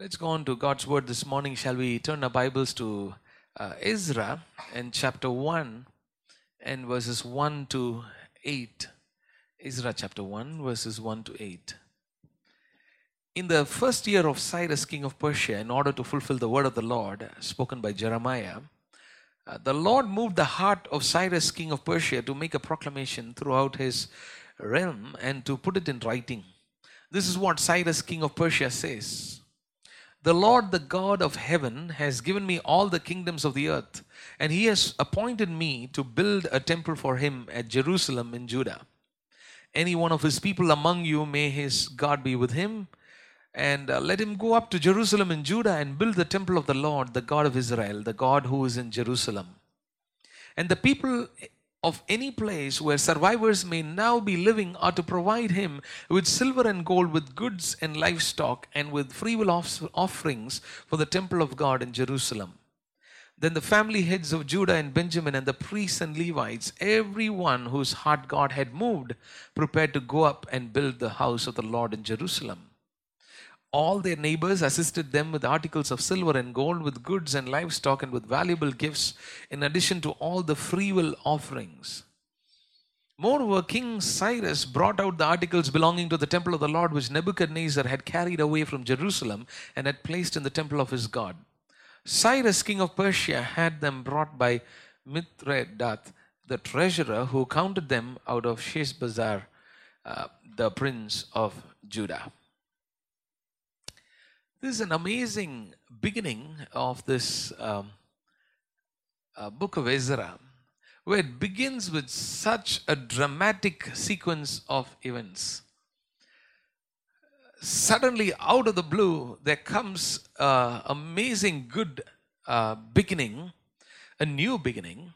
Let's go on to God's word this morning. Shall we turn our Bibles to uh, Ezra and chapter 1 and verses 1 to 8? Ezra chapter 1, verses 1 to 8. In the first year of Cyrus, king of Persia, in order to fulfill the word of the Lord spoken by Jeremiah, uh, the Lord moved the heart of Cyrus, king of Persia, to make a proclamation throughout his realm and to put it in writing. This is what Cyrus, king of Persia, says. The Lord, the God of heaven, has given me all the kingdoms of the earth, and he has appointed me to build a temple for him at Jerusalem in Judah. Any one of his people among you, may his God be with him, and uh, let him go up to Jerusalem in Judah and build the temple of the Lord, the God of Israel, the God who is in Jerusalem. And the people of any place where survivors may now be living are to provide him with silver and gold, with goods and livestock, and with freewill off- offerings for the temple of God in Jerusalem. Then the family heads of Judah and Benjamin and the priests and Levites, everyone whose heart God had moved, prepared to go up and build the house of the Lord in Jerusalem. All their neighbors assisted them with articles of silver and gold, with goods and livestock, and with valuable gifts, in addition to all the freewill offerings. Moreover, King Cyrus brought out the articles belonging to the temple of the Lord, which Nebuchadnezzar had carried away from Jerusalem and had placed in the temple of his God. Cyrus, king of Persia, had them brought by Mithredath, the treasurer, who counted them out of Sheshbazzar, uh, the prince of Judah. This is an amazing beginning of this um, uh, book of Ezra, where it begins with such a dramatic sequence of events. Suddenly, out of the blue, there comes an amazing good uh, beginning, a new beginning,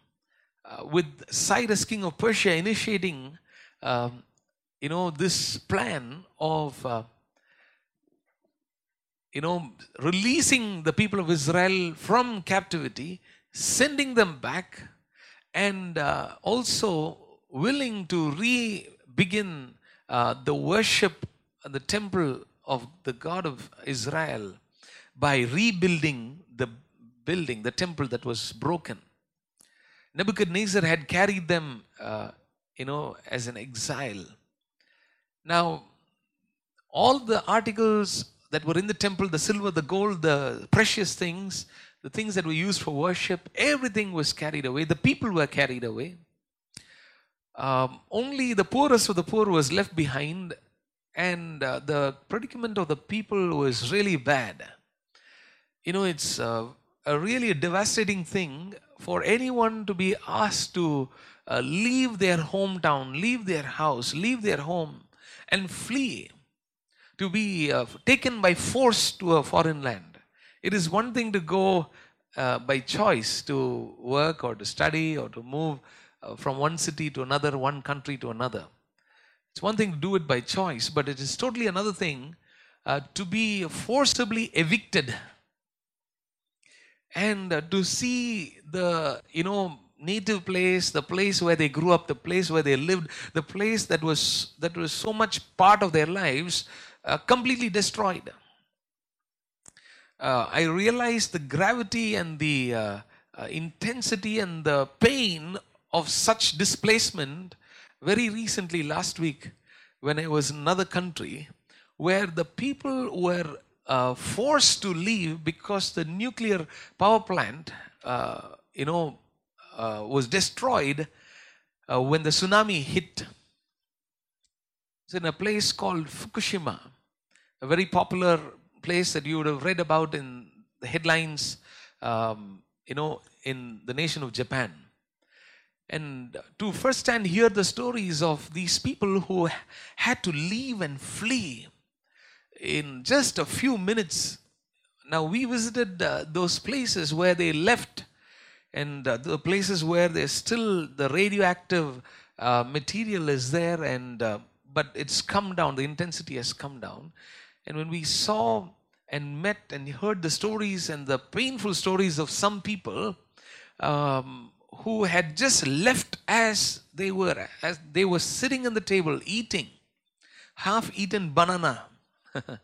uh, with Cyrus, king of Persia, initiating, um, you know, this plan of uh, you know, releasing the people of Israel from captivity, sending them back, and uh, also willing to re begin uh, the worship at the temple of the God of Israel by rebuilding the building, the temple that was broken. Nebuchadnezzar had carried them, uh, you know, as an exile. Now, all the articles that were in the temple the silver, the gold, the precious things, the things that were used for worship everything was carried away. The people were carried away. Um, only the poorest of the poor was left behind, and uh, the predicament of the people was really bad. You know, it's uh, a really devastating thing for anyone to be asked to uh, leave their hometown, leave their house, leave their home, and flee to be uh, taken by force to a foreign land. It is one thing to go uh, by choice to work or to study or to move uh, from one city to another, one country to another. It's one thing to do it by choice, but it is totally another thing uh, to be forcibly evicted and uh, to see the, you know, native place the place where they grew up the place where they lived the place that was that was so much part of their lives uh, completely destroyed. Uh, I realized the gravity and the uh, uh, intensity and the pain of such displacement very recently, last week, when I was in another country, where the people were uh, forced to leave because the nuclear power plant, you know, was destroyed when the tsunami hit. It's in a place called Fukushima a very popular place that you would have read about in the headlines, um, you know, in the nation of Japan. And to first hand hear the stories of these people who had to leave and flee in just a few minutes. Now, we visited uh, those places where they left, and uh, the places where there's still the radioactive uh, material is there, and uh, but it's come down, the intensity has come down. And when we saw and met and heard the stories and the painful stories of some people um, who had just left as they were, as they were sitting on the table eating half eaten banana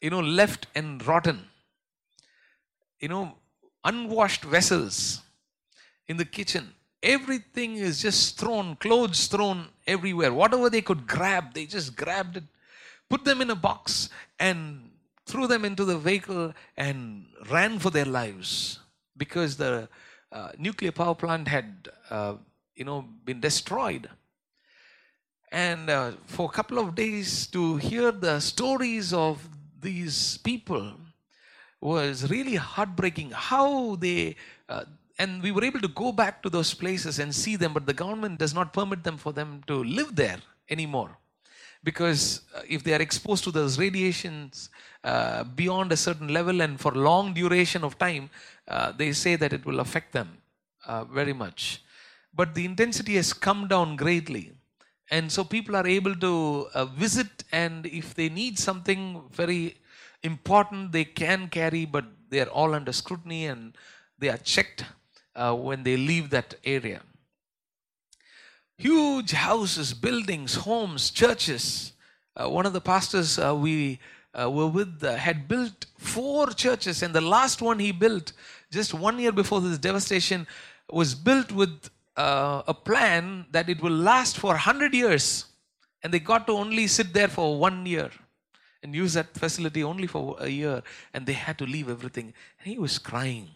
you know, left and rotten. You know, unwashed vessels in the kitchen. Everything is just thrown, clothes thrown everywhere. Whatever they could grab, they just grabbed it, put them in a box, and threw them into the vehicle and ran for their lives because the uh, nuclear power plant had, uh, you know, been destroyed. And uh, for a couple of days to hear the stories of these people was really heartbreaking. How they, uh, and we were able to go back to those places and see them, but the government does not permit them for them to live there anymore. Because uh, if they are exposed to those radiations uh, beyond a certain level and for long duration of time, uh, they say that it will affect them uh, very much. But the intensity has come down greatly. And so people are able to uh, visit, and if they need something very important, they can carry, but they are all under scrutiny and they are checked uh, when they leave that area. Huge houses, buildings, homes, churches. Uh, one of the pastors uh, we uh, were with uh, had built four churches, and the last one he built just one year before this devastation was built with uh, a plan that it will last for 100 years. And they got to only sit there for one year and use that facility only for a year. And they had to leave everything. And he was crying.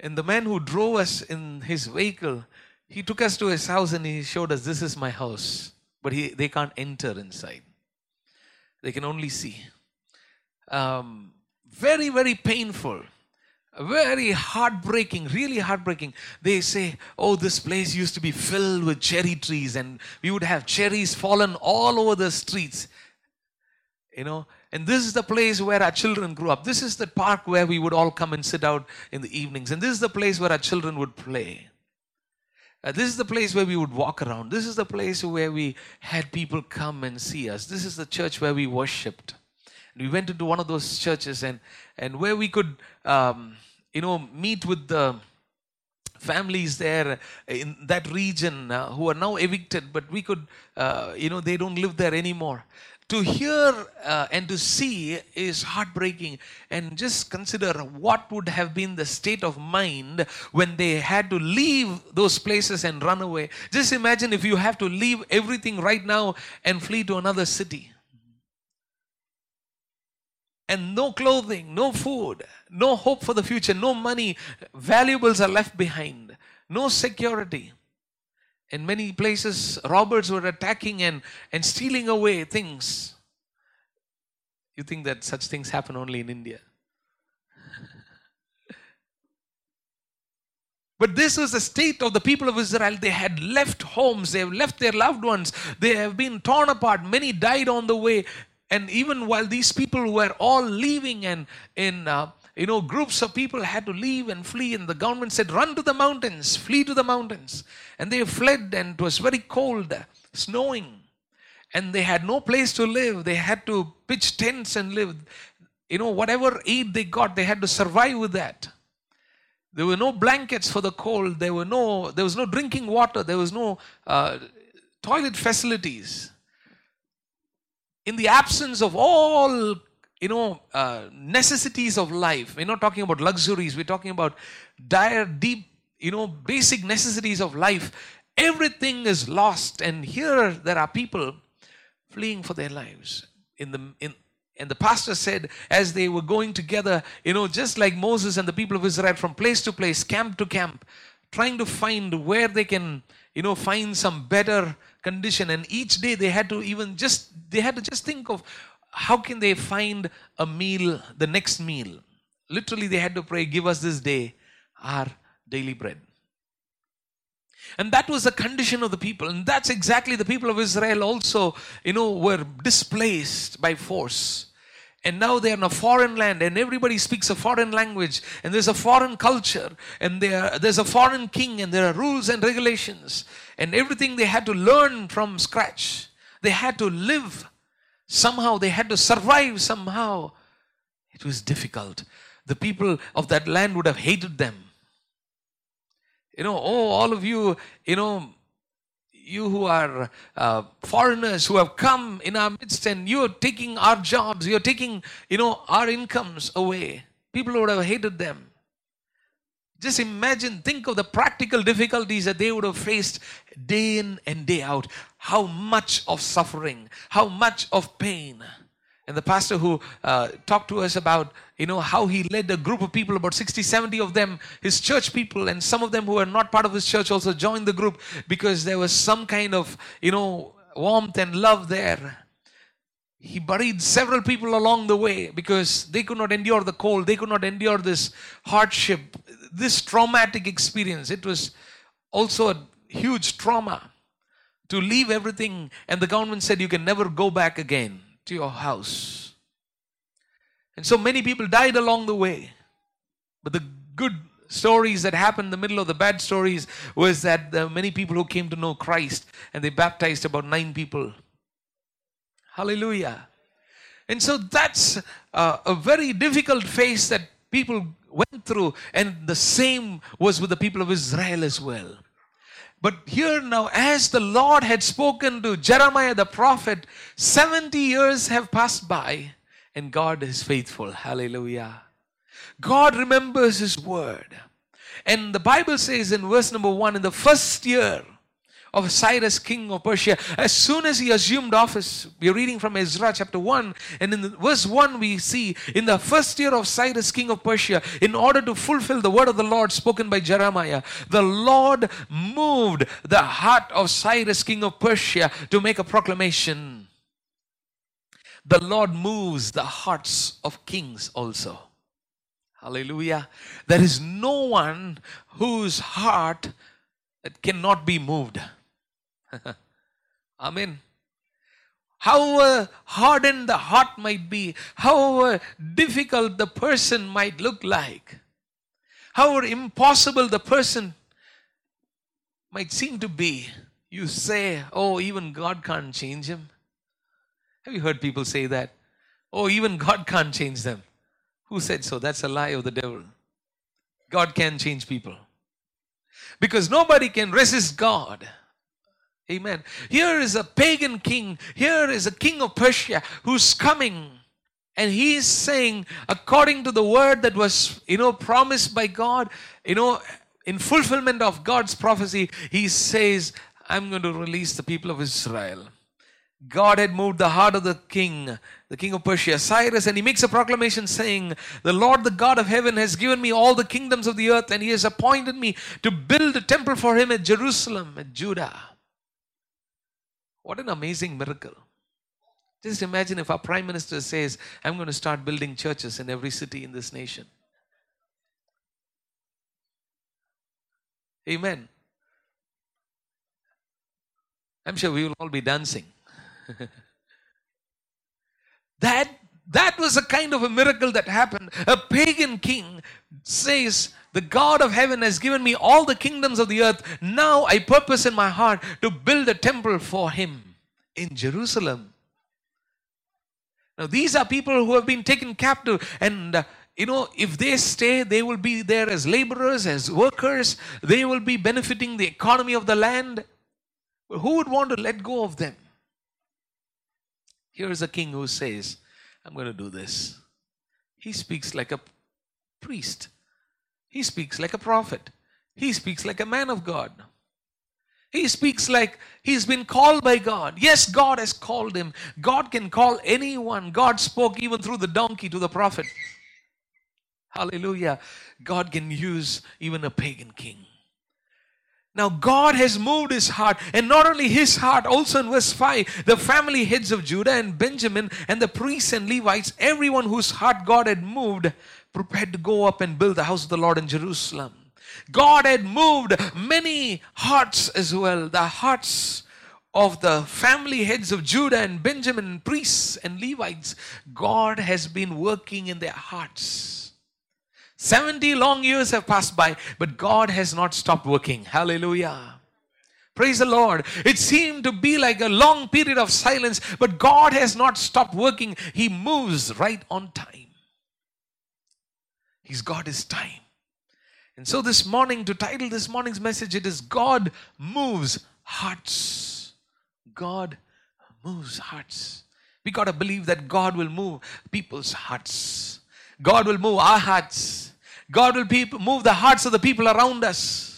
And the man who drove us in his vehicle, he took us to his house and he showed us, This is my house. But he, they can't enter inside, they can only see. Um, very, very painful. Very heartbreaking, really heartbreaking. They say, Oh, this place used to be filled with cherry trees, and we would have cherries fallen all over the streets. You know, and this is the place where our children grew up. This is the park where we would all come and sit out in the evenings. And this is the place where our children would play. Uh, this is the place where we would walk around. This is the place where we had people come and see us. This is the church where we worshipped. We went into one of those churches and, and where we could, um, you know, meet with the families there in that region uh, who are now evicted, but we could, uh, you know, they don't live there anymore. To hear uh, and to see is heartbreaking. And just consider what would have been the state of mind when they had to leave those places and run away. Just imagine if you have to leave everything right now and flee to another city and no clothing, no food, no hope for the future, no money, valuables are left behind, no security. In many places, robbers were attacking and, and stealing away things. You think that such things happen only in India? But this was the state of the people of Israel. They had left homes, they have left their loved ones, they have been torn apart. Many died on the way. And even while these people were all leaving and in uh, you know groups of people had to leave and flee and the government said run to the mountains flee to the mountains. And they fled and it was very cold snowing. And they had no place to live. They had to pitch tents and live. You know whatever aid they got they had to survive with that. There were no blankets for the cold. There were no there was no drinking water. There was no uh, toilet facilities. In the absence of all you know uh, necessities of life. We're not talking about luxuries. We're talking about dire deep you know basic necessities of life. Everything is lost. And here there are people fleeing for their lives. In the in and the pastor said as they were going together you know just like moses and the people of israel from place to place camp to camp trying to find where they can you know find some better condition. And each day they had to even just they had to just think of how can they find a meal the next meal? Literally they had to pray give us this day our daily bread. And that was the condition of the people. And that's exactly the people of israel also you know were displaced by force. And now they're in a foreign land and everybody speaks a foreign language and there's a foreign culture and there, there's a foreign king and there are rules and regulations. And everything they had to learn from scratch they had to live somehow they had to survive somehow it was difficult the people of that land would have hated them you know oh all of you you know you who are uh, foreigners who have come in our midst and you are taking our jobs, you're taking, you know, our incomes away. People would have hated them. Just imagine, think of the practical difficulties that they would have faced day in and day out. How much of suffering, how much of pain. And the pastor who uh, talked to us about, you know, how he led a group of people, about 60, 70 of them, his church people, and some of them who were not part of his church also joined the group because there was some kind of, you know, warmth and love there. He buried several people along the way because they could not endure the cold, they could not endure this hardship, this traumatic experience. It was also a huge trauma to leave everything, and the government said you can never go back again to your house. And so many people died along the way. But the good stories that happened in the middle of the bad stories was that many people who came to know Christ and they baptized about nine people. Hallelujah. And so that's uh, a very difficult phase that people went through, and the same was with the people of Israel as well. But here now, as the Lord had spoken to Jeremiah the prophet, 70 years have passed by and God is faithful. Hallelujah. God remembers His word. And the Bible says in verse number one, in the first year of Cyrus, king of Persia. As soon as he assumed office, we're reading from Ezra chapter 1, and in verse 1, we see in the first year of Cyrus, king of Persia, in order to fulfill the word of the Lord spoken by Jeremiah, the Lord moved the heart of Cyrus, king of Persia, to make a proclamation. The Lord moves the hearts of kings also. Hallelujah. There is no one whose heart cannot be moved. Amen. However uh, hardened the heart might be, however uh, difficult the person might look like, however impossible the person might seem to be, you say, Oh, even God can't change him. Have you heard people say that? Oh, even God can't change them. Who said so? That's a lie of the devil. God can change people. Because nobody can resist God. Amen. Here is a pagan king. Here is a king of Persia who's coming. And he is saying, according to the word that was, you know, promised by God, you know, in fulfillment of God's prophecy, he says, I'm going to release the people of Israel. God had moved the heart of the king, the king of Persia, Cyrus, and he makes a proclamation saying, The Lord, the God of heaven, has given me all the kingdoms of the earth, and he has appointed me to build a temple for him at Jerusalem, at Judah. What an amazing miracle. Just imagine if our prime minister says, I'm going to start building churches in every city in this nation. Amen. I'm sure we will all be dancing. that that was a kind of a miracle that happened. A pagan king says, The God of heaven has given me all the kingdoms of the earth. Now I purpose in my heart to build a temple for him in Jerusalem. Now, these are people who have been taken captive, and uh, you know, if they stay, they will be there as laborers, as workers, they will be benefiting the economy of the land. Who would want to let go of them? Here is a king who says, I'm going to do this. He speaks like a priest, he speaks like a prophet, he speaks like a man of God. He speaks like he's been called by God. Yes, God has called him. God can call anyone. God spoke even through the donkey to the prophet. Hallelujah. God can use even a pagan king. Now, God has moved his heart, and not only his heart, also in verse 5, the family heads of Judah and Benjamin, and the priests and Levites, everyone whose heart God had moved, prepared to go up and build the house of the Lord in Jerusalem. God had moved many hearts as well, the hearts of the family heads of Judah and Benjamin, priests and Levites. God has been working in their hearts. 70 long years have passed by, but God has not stopped working. Hallelujah. Praise the Lord. It seemed to be like a long period of silence, but God has not stopped working. He moves right on time. Got his time. And so this morning, to title this morning's message, it is God moves hearts. God moves hearts. We got to believe that God will move people's hearts. God will move our hearts. God will move the hearts of the people around us.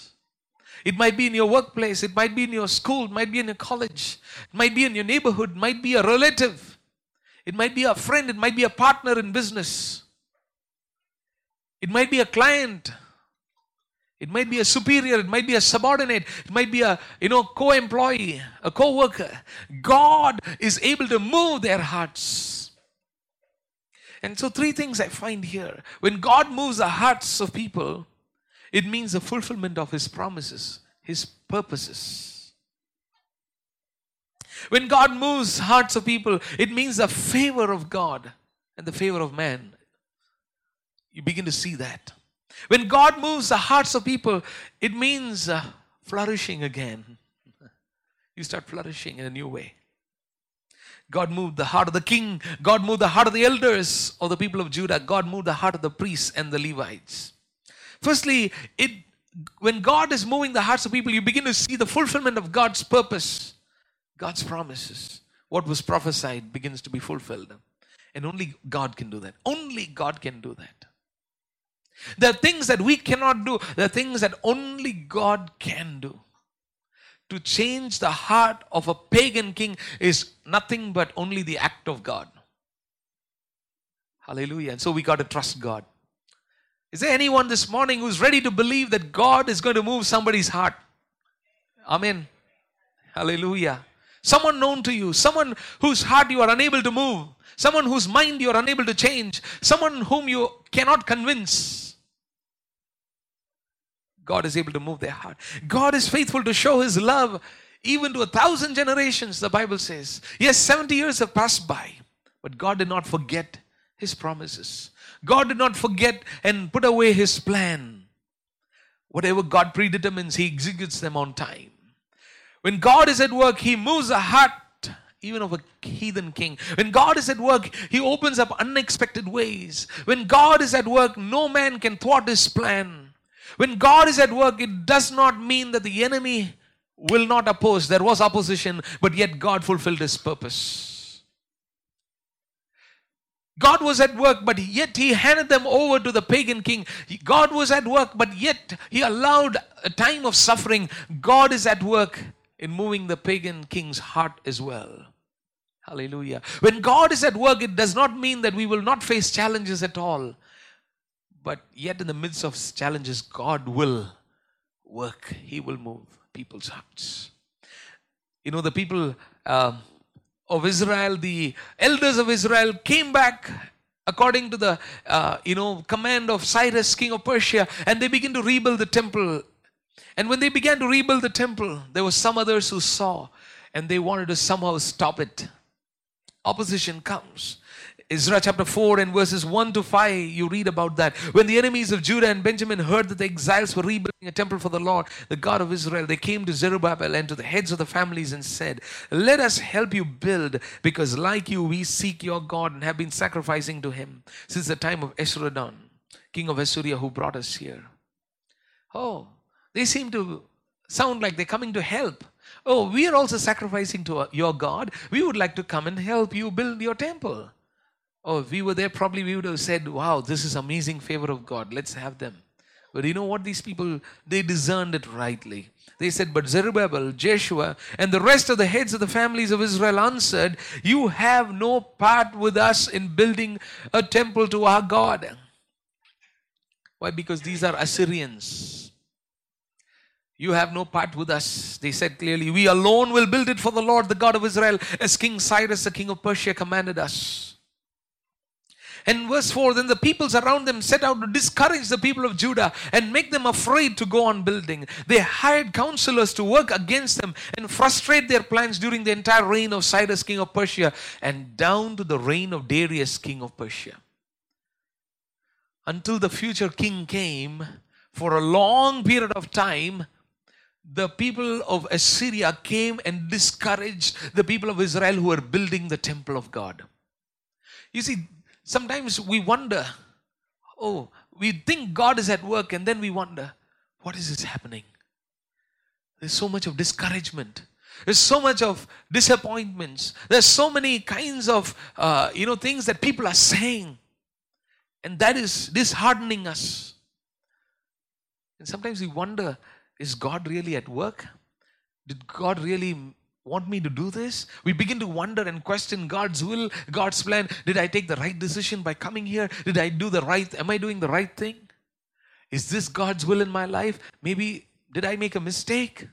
It might be in your workplace, it might be in your school, it might be in your college, it might be in your neighborhood, it might be a relative, it might be a friend, it might be a partner in business, it might be a client, it might be a superior, it might be a subordinate, it might be a you know co-employee, a co-worker. God is able to move their hearts. And so three things I find here. When God moves the hearts of people, it means the fulfillment of his promises, his purposes. When God moves hearts of people, it means the favor of God and the favor of man. You begin to see that. When God moves the hearts of people, it means uh, flourishing again. You start flourishing in a new way. God moved the heart of the king. God moved the heart of the elders of the people of Judah. God moved the heart of the priests and the Levites. Firstly, it when God is moving the hearts of people, you begin to see the fulfillment of God's purpose, God's promises. What was prophesied begins to be fulfilled. And only God can do that. Only God can do that. There are things that we cannot do. There are things that only God can do. To change the heart of a pagan king is nothing but only the act of God. Hallelujah. And so we got to trust God. Is there anyone this morning who's ready to believe that God is going to move somebody's heart? Amen. Hallelujah. Someone known to you, someone whose heart you are unable to move, someone whose mind you are unable to change, someone whom you cannot convince. God is able to move their heart. God is faithful to show His love even to a thousand generations, the Bible says. Yes, 70 years have passed by, but God did not forget His promises. God did not forget and put away His plan. Whatever God predetermines, He executes them on time. When God is at work, He moves the heart even of a heathen king. When God is at work, He opens up unexpected ways. When God is at work, no man can thwart His plan. When God is at work, it does not mean that the enemy will not oppose. There was opposition, but yet God fulfilled His purpose. God was at work, but yet He handed them over to the pagan king. God was at work, but yet He allowed a time of suffering. God is at work in moving the pagan king's heart as well. Hallelujah. When God is at work, it does not mean that we will not face challenges at all. But yet, in the midst of challenges, God will work, He will move people's hearts. You know, the people uh, of Israel, the elders of Israel came back according to the uh, you know command of Cyrus, king of Persia, and they began to rebuild the temple. And when they began to rebuild the temple, there were some others who saw and they wanted to somehow stop it. Opposition comes. Ezra chapter 4 and verses 1 to 5, you read about that. When the enemies of Judah and Benjamin heard that the exiles were rebuilding a temple for the Lord, the God of Israel, they came to Zerubbabel and to the heads of the families and said, Let us help you build, because like you, we seek your God and have been sacrificing to him since the time of Esarhaddon, king of Assyria, who brought us here. Oh, they seem to sound like they're coming to help. Oh, we are also sacrificing to your God. We would like to come and help you build your temple. Oh, if we were there, probably we would have said, Wow, this is amazing favor of God. Let's have them. But you know what? These people, they discerned it rightly. They said, But Zerubbabel, Jeshua, and the rest of the heads of the families of Israel answered, You have no part with us in building a temple to our God. Why? Because these are Assyrians. You have no part with us. They said clearly, We alone will build it for the Lord, the God of Israel, as King Cyrus, the king of Persia, commanded us. And verse 4 Then the peoples around them set out to discourage the people of Judah and make them afraid to go on building. They hired counselors to work against them and frustrate their plans during the entire reign of Cyrus, king of Persia, and down to the reign of Darius, king of Persia. Until the future king came, for a long period of time, the people of Assyria came and discouraged the people of Israel who were building the temple of God. You see, Sometimes we wonder, oh, we think God is at work, and then we wonder, what is this happening? there's so much of discouragement. There's so much of disappointments. There's so many kinds of, uh, you know, things that people are saying. And that is disheartening us. And sometimes we wonder, is God really at work? Did God really want me to do this? We begin to wonder and question God's will, God's plan. Did I take the right decision by coming here? Did I do the right? Am I doing the right thing? Is this God's will in my life? Maybe did I make a mistake?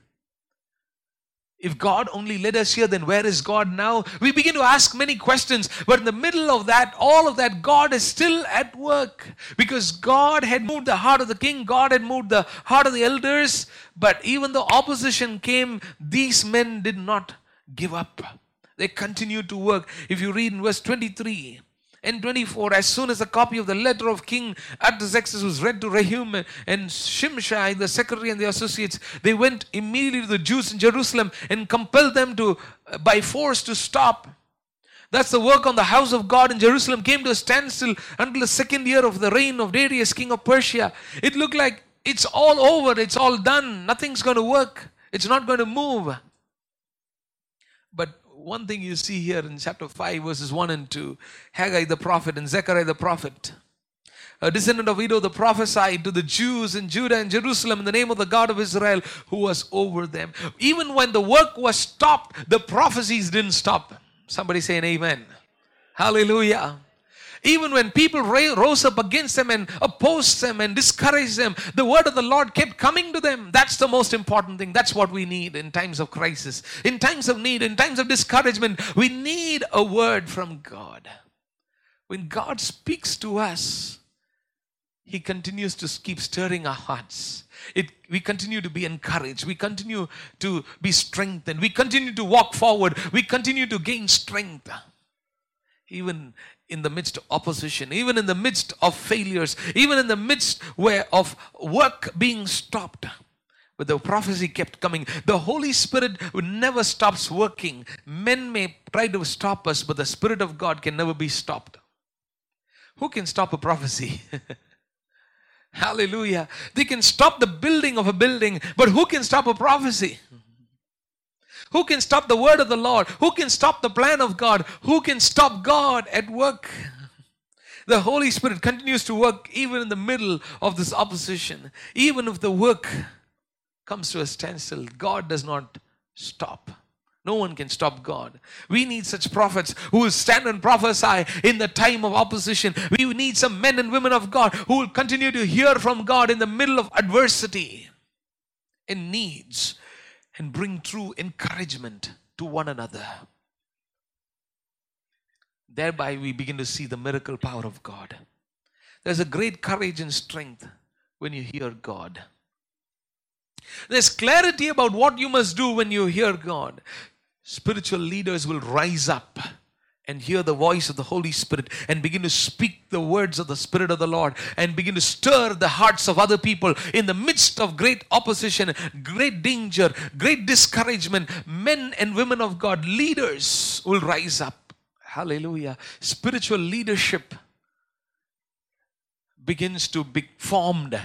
If God only led us here, then where is God now? We begin to ask many questions, but in the middle of that, all of that, God is still at work because God had moved the heart of the king, God had moved the heart of the elders, but even though opposition came, these men did not give up. They continued to work. If you read in verse 23, and 24, as soon as a copy of the letter of King Artaxerxes was read to Rehum and Shimshai, the secretary and the associates, they went immediately to the Jews in Jerusalem and compelled them to, uh, by force, to stop. That's the work on the house of God in Jerusalem came to a standstill until the second year of the reign of Darius, king of Persia. It looked like it's all over, it's all done, nothing's going to work, it's not going to move. One thing you see here in chapter 5, verses 1 and 2 Haggai the prophet and Zechariah the prophet, a descendant of Iddo, the prophesied to the Jews in Judah and Jerusalem in the name of the God of Israel who was over them. Even when the work was stopped, the prophecies didn't stop. Somebody say an amen. Hallelujah. Even when people rose up against them and opposed them and discouraged them, the word of the Lord kept coming to them. That's the most important thing. That's what we need in times of crisis, in times of need, in times of discouragement. We need a word from God. When God speaks to us, He continues to keep stirring our hearts. It, we continue to be encouraged. We continue to be strengthened. We continue to walk forward. We continue to gain strength. Even in the midst of opposition, even in the midst of failures, even in the midst where of work being stopped. But the prophecy kept coming. The Holy Spirit never stops working. Men may try to stop us, but the Spirit of God can never be stopped. Who can stop a prophecy? Hallelujah. They can stop the building of a building, but who can stop a prophecy? Who can stop the word of the Lord? Who can stop the plan of God? Who can stop God at work? The Holy Spirit continues to work even in the middle of this opposition. Even if the work comes to a standstill, God does not stop. No one can stop God. We need such prophets who will stand and prophesy in the time of opposition. We need some men and women of God who will continue to hear from God in the middle of adversity and needs and bring true encouragement to one another. Thereby, we begin to see the miracle power of God. There's a great courage and strength when you hear God. There's clarity about what you must do when you hear God. Spiritual leaders will rise up and hear the voice of the Holy Spirit and begin to speak the words of the Spirit of the Lord and begin to stir the hearts of other people in the midst of great opposition, great danger, great discouragement. Men and women of God, leaders will rise up. Hallelujah. Spiritual leadership begins to be formed,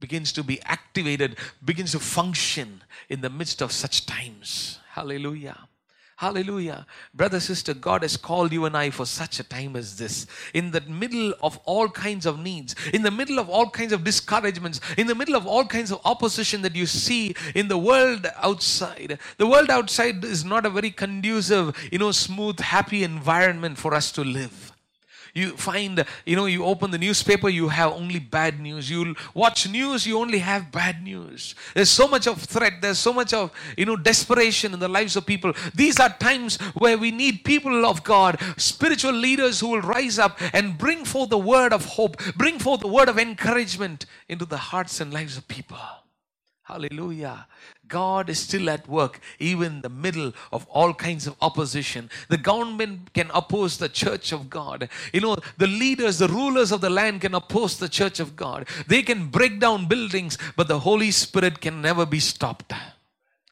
begins to be activated, begins to function in the midst of such times. Hallelujah. Hallelujah. Brother, sister, God has called you and I for such a time as this. In the middle of all kinds of needs, in the middle of all kinds of discouragements, in the middle of all kinds of opposition that you see in the world outside. The world outside is not a very conducive, you know, smooth, happy environment for us to live. You find, you know, you open the newspaper, you have only bad news. You watch news, you only have bad news. There's so much of threat, there's so much of, you know, desperation in the lives of people. These are times where we need people of God, spiritual leaders who will rise up and bring forth the word of hope, bring forth the word of encouragement into the hearts and lives of people. Hallelujah. God is still at work, even in the middle of all kinds of opposition. The government can oppose the church of God. You know, the leaders, the rulers of the land can oppose the church of God. They can break down buildings, but the Holy Spirit can never be stopped.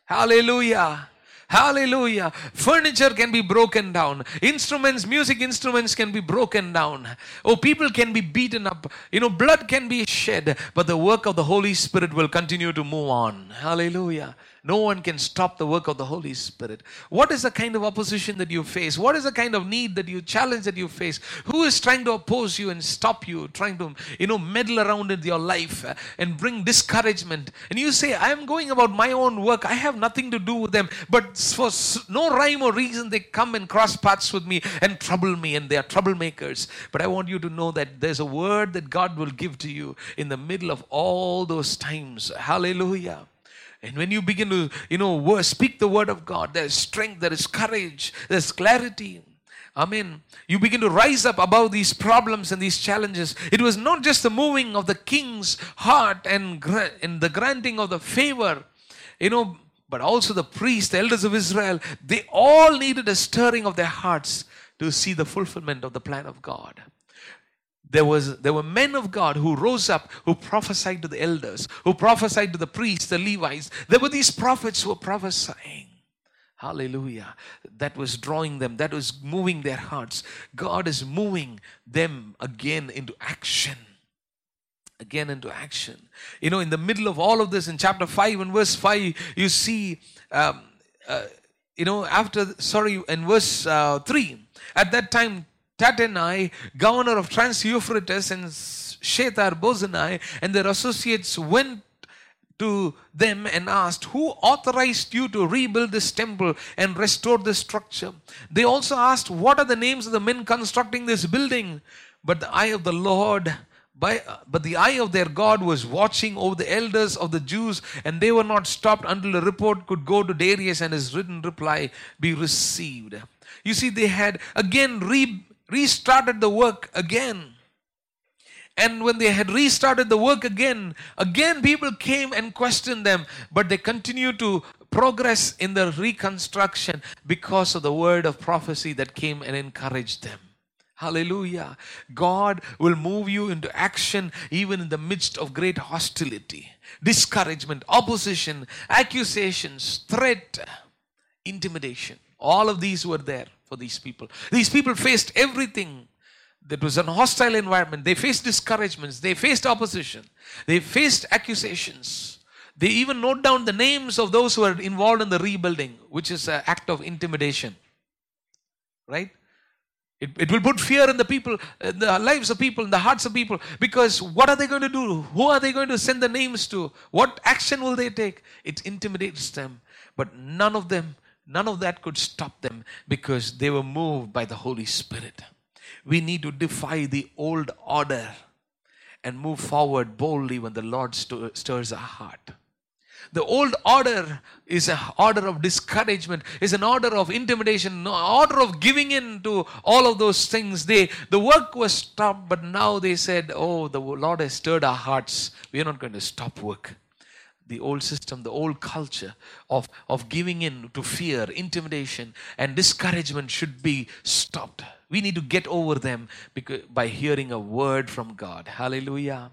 Hallelujah. Hallelujah. Furniture can be broken down. Instruments, music instruments can be broken down. Oh, people can be beaten up. You know, blood can be shed, but the work of the Holy Spirit will continue to move on. Hallelujah. No one can stop the work of the Holy Spirit. What is the kind of opposition that you face? What is the kind of need that you challenge that you face? Who is trying to oppose you and stop you, trying to, you know, meddle around in your life uh, and bring discouragement? And you say, I am going about my own work. I have nothing to do with them. But for no rhyme or reason, they come and cross paths with me and trouble me, and they are troublemakers. But I want you to know that there's a word that God will give to you in the middle of all those times. Hallelujah. And when you begin to, you know, speak the word of God, there's strength, there is courage, there's clarity. I mean, you begin to rise up above these problems and these challenges. It was not just the moving of the king's heart and, gra- and the granting of the favor, you know, but also the priests, the elders of Israel. They all needed a stirring of their hearts to see the fulfillment of the plan of God there was there were men of god who rose up who prophesied to the elders who prophesied to the priests the levites. There were these prophets who were prophesying. Hallelujah. That was drawing them that was moving their hearts. God is moving them again into action. Again into action. You know in the middle of all of this in chapter 5 and verse 5 you see um, uh, you know after sorry in verse uh, 3 at that time Tattenai, governor of Trans Euphrates, and Shethar Bozenai, and their associates went to them and asked, Who authorized you to rebuild this temple and restore this structure? They also asked, What are the names of the men constructing this building? But the eye of the Lord by, but the eye of their God was watching over the elders of the Jews, and they were not stopped until a report could go to Darius and his written reply be received. You see, they had again re- restarted the work again. And when they had restarted the work again, again people came and questioned them, but they continued to progress in the reconstruction because of the word of prophecy that came and encouraged them. Hallelujah. God will move you into action even in the midst of great hostility, discouragement, opposition, accusations, threat, intimidation. All of these were there for these people. These people faced everything that was an hostile environment. They faced discouragements, they faced opposition, they faced accusations. They even note down the names of those who were involved in the rebuilding, which is an act of intimidation. Right? It, it will put fear in the people, in the lives of people, in the hearts of people. Because what are they going to do? Who are they going to send the names to? What action will they take? It intimidates them. But none of them None of that could stop them because they were moved by the Holy Spirit. We need to defy the old order and move forward boldly when the Lord stirs our heart. The old order is an order of discouragement, is an order of intimidation, order of giving in to all of those things. They the work was stopped, but now they said, Oh, the Lord has stirred our hearts. We are not going to stop work the old system, the old culture of, of giving in to fear, intimidation, and discouragement should be stopped. We need to get over them because, by hearing a word from God. Hallelujah.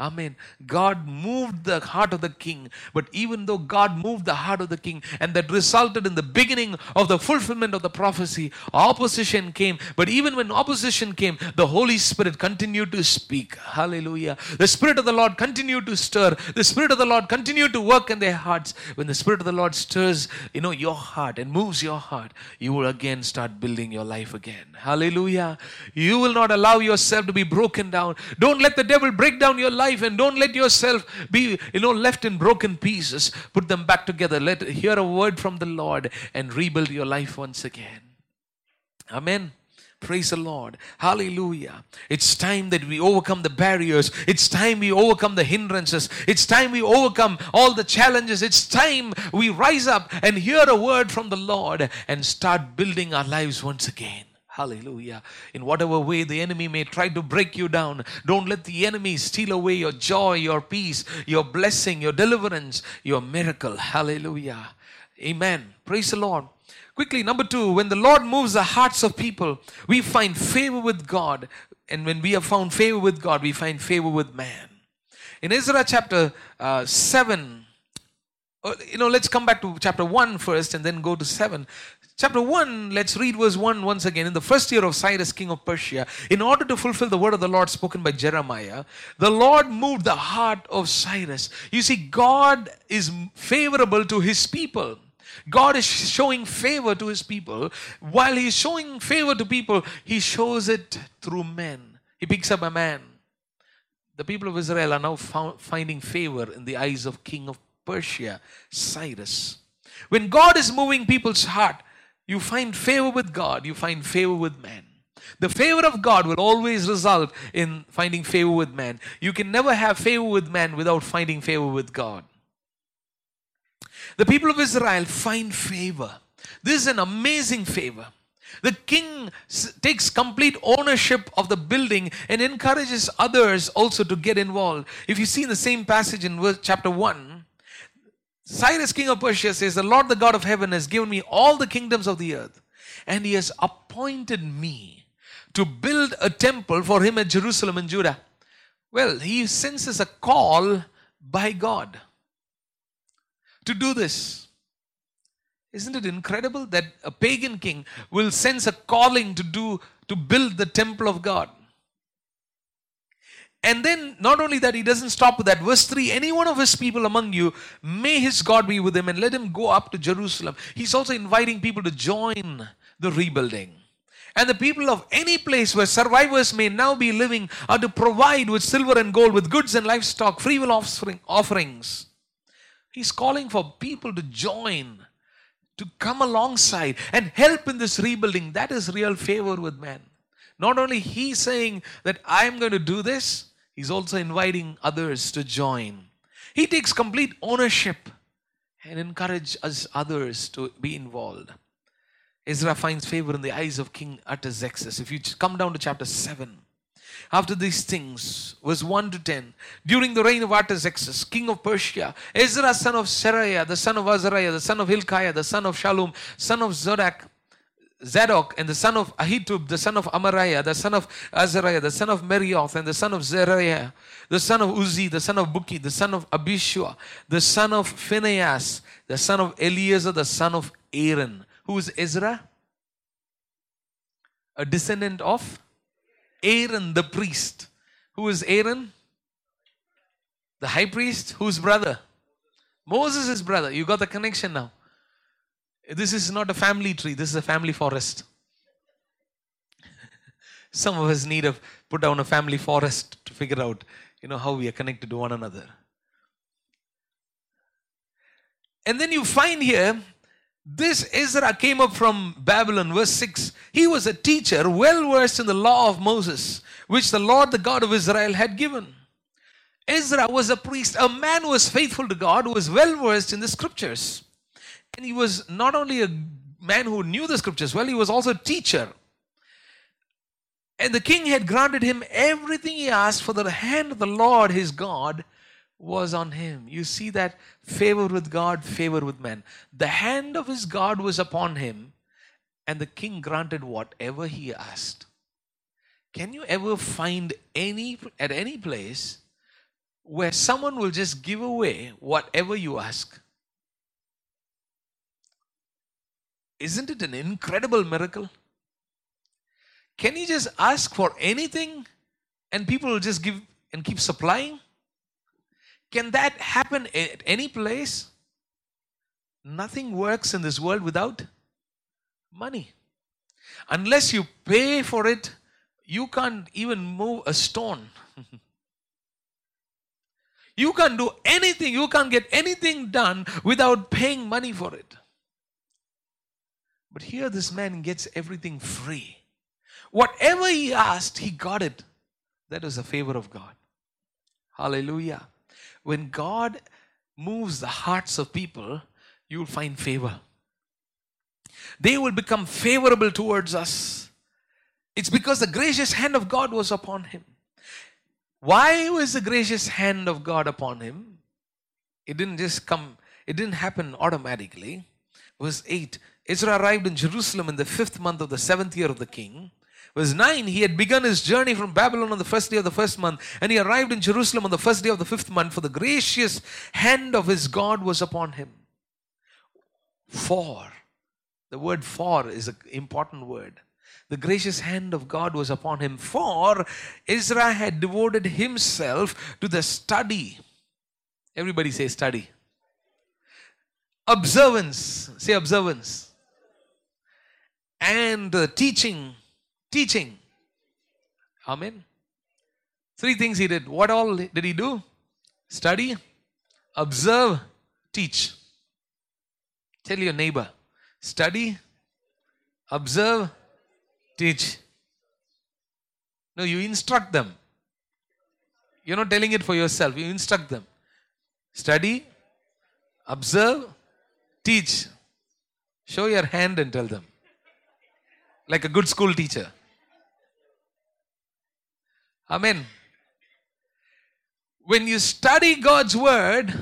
Amen. God moved the heart of the king, but even though God moved the heart of the king, and that resulted in the beginning of the fulfillment of the prophecy, opposition came. But even when opposition came, the Holy Spirit continued to speak. Hallelujah. The Spirit of the Lord continued to stir. The Spirit of the Lord continued to work in their hearts. When the Spirit of the Lord stirs, you know, your heart and moves your heart, you will again start building your life again. Hallelujah. You will not allow yourself to be broken down. Don't let the devil break down your life life and don't let yourself be you know left in broken pieces put them back together let hear a word from the lord and rebuild your life once again amen Praise the Lord. Hallelujah. It's time that we overcome the barriers. It's time we overcome the hindrances. It's time we overcome all the challenges. It's time we rise up and hear a word from the Lord and start building our lives once again. Hallelujah. In whatever way the enemy may try to break you down, don't let the enemy steal away your joy, your peace, your blessing, your deliverance, your miracle. Hallelujah. Amen. Praise the Lord. Quickly, number two, when the Lord moves the hearts of people, we find favor with God. And when we have found favor with God, we find favor with man. In Ezra chapter uh, 7, uh, you know, let's come back to chapter 1 first and then go to 7. Chapter 1, let's read verse 1 once again. In the first year of Cyrus, king of Persia, in order to fulfill the word of the Lord spoken by Jeremiah, the Lord moved the heart of Cyrus. You see, God is favorable to his people. God is showing favor to his people. While he's showing favor to people, he shows it through men. He picks up a man. The people of Israel are now found, finding favor in the eyes of king of Persia, Cyrus. When God is moving people's heart, you find favor with God, you find favor with man. The favor of God will always result in finding favor with man. You can never have favor with man without finding favor with God. The people of Israel find favor. This is an amazing favor. The king takes complete ownership of the building and encourages others also to get involved. If you see in the same passage in verse chapter 1, Cyrus, king of Persia, says, The Lord, the God of heaven, has given me all the kingdoms of the earth, and he has appointed me to build a temple for him at Jerusalem and Judah. Well, he senses a call by God to do this. Isn't it incredible that a pagan king will sense a calling to do to build the temple of God? And then, not only that, he doesn't stop with that. Verse 3 Any one of his people among you, may his God be with him and let him go up to Jerusalem. He's also inviting people to join the rebuilding. And the people of any place where survivors may now be living are to provide with silver and gold, with goods and livestock, free will offering, offerings. He's calling for people to join, to come alongside and help in this rebuilding. That is real favor with man. Not only he saying that I'm going to do this, He's also inviting others to join. He takes complete ownership and encourages others to be involved. Ezra finds favor in the eyes of King Artaxerxes. If you come down to chapter 7, after these things, verse 1 to 10, during the reign of Artaxerxes, king of Persia, Ezra, son of Seraiah, the son of Azariah, the son of Hilkiah, the son of Shallum, son of Zadok, Zadok and the son of Ahitub, the son of Amariah, the son of Azariah, the son of Meraioth, and the son of Zeriah, the son of Uzzi, the son of Bukki, the son of Abishua, the son of Phinehas, the son of Eleazar, the son of Aaron. Who is Ezra? A descendant of Aaron the priest. Who is Aaron? The high priest. Whose brother? Moses' brother. You got the connection now. This is not a family tree, this is a family forest. Some of us need to put down a family forest to figure out, you know, how we are connected to one another. And then you find here, this Ezra came up from Babylon, verse 6. He was a teacher, well versed in the law of Moses, which the Lord, the God of Israel, had given. Ezra was a priest, a man who was faithful to God, who was well versed in the scriptures. And he was not only a man who knew the scriptures well, he was also a teacher. And the king had granted him everything he asked, for the hand of the Lord his God was on him. You see that favor with God, favor with men. The hand of his God was upon him, and the king granted whatever he asked. Can you ever find any at any place where someone will just give away whatever you ask? Isn't it an incredible miracle? Can you just ask for anything and people will just give and keep supplying? Can that happen at any place? Nothing works in this world without money. Unless you pay for it, you can't even move a stone. you can't do anything, you can't get anything done without paying money for it. But here, this man gets everything free. Whatever he asked, he got it. That was a favor of God. Hallelujah. When God moves the hearts of people, you will find favor. They will become favorable towards us. It's because the gracious hand of God was upon him. Why was the gracious hand of God upon him? It didn't just come, it didn't happen automatically. Verse 8 Ezra arrived in Jerusalem in the fifth month of the seventh year of the king. Verse 9 He had begun his journey from Babylon on the first day of the first month, and he arrived in Jerusalem on the first day of the fifth month, for the gracious hand of his God was upon him. For, the word for is an important word. The gracious hand of God was upon him, for Ezra had devoted himself to the study. Everybody say study. Observance. Say observance. And teaching teaching. Amen. Three things he did. What all did he do? Study, observe, teach. Tell your neighbor study, observe, teach. No, you instruct them. You're not telling it for yourself, you instruct them. Study, observe, teach. Show your hand and tell them. Like a good school teacher. Amen. When you study God's word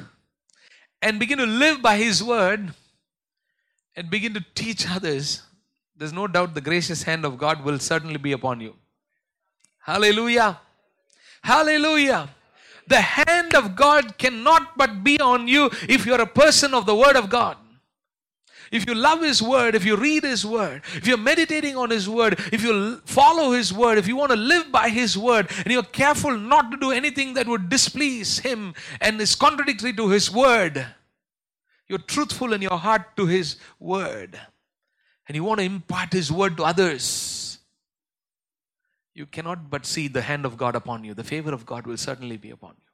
and begin to live by His word and begin to teach others, there's no doubt the gracious hand of God will certainly be upon you. Hallelujah. Hallelujah. The hand of God cannot but be on you if you're a person of the Word of God. If you love His Word, if you read His Word, if you're meditating on His Word, if you follow His Word, if you want to live by His Word, and you're careful not to do anything that would displease Him and is contradictory to His Word, you're truthful in your heart to His Word, and you want to impart His Word to others, you cannot but see the hand of God upon you. The favor of God will certainly be upon you.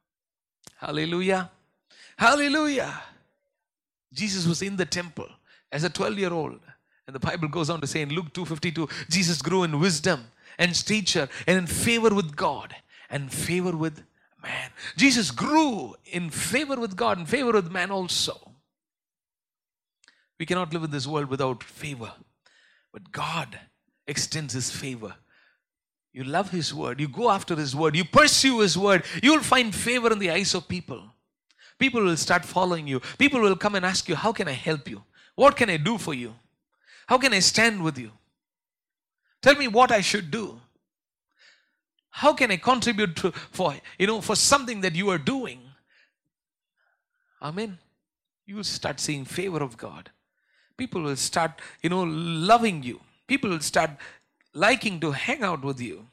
Hallelujah. Hallelujah. Jesus was in the temple as a 12 year old. And the Bible goes on to say in Luke 2:52, Jesus grew in wisdom and stature and in favor with God and favor with man. Jesus grew in favor with God and favor with man also. We cannot live in this world without favor. But God extends his favor. You love his word, you go after his word, you pursue his word, you will find favor in the eyes of people. People will start following you. People will come and ask you, How can I help you? What can I do for you? How can I stand with you? Tell me what I should do. How can I contribute to, for you know for something that you are doing? Amen. You will start seeing favor of God. People will start, you know, loving you. People will start liking to hang out with you.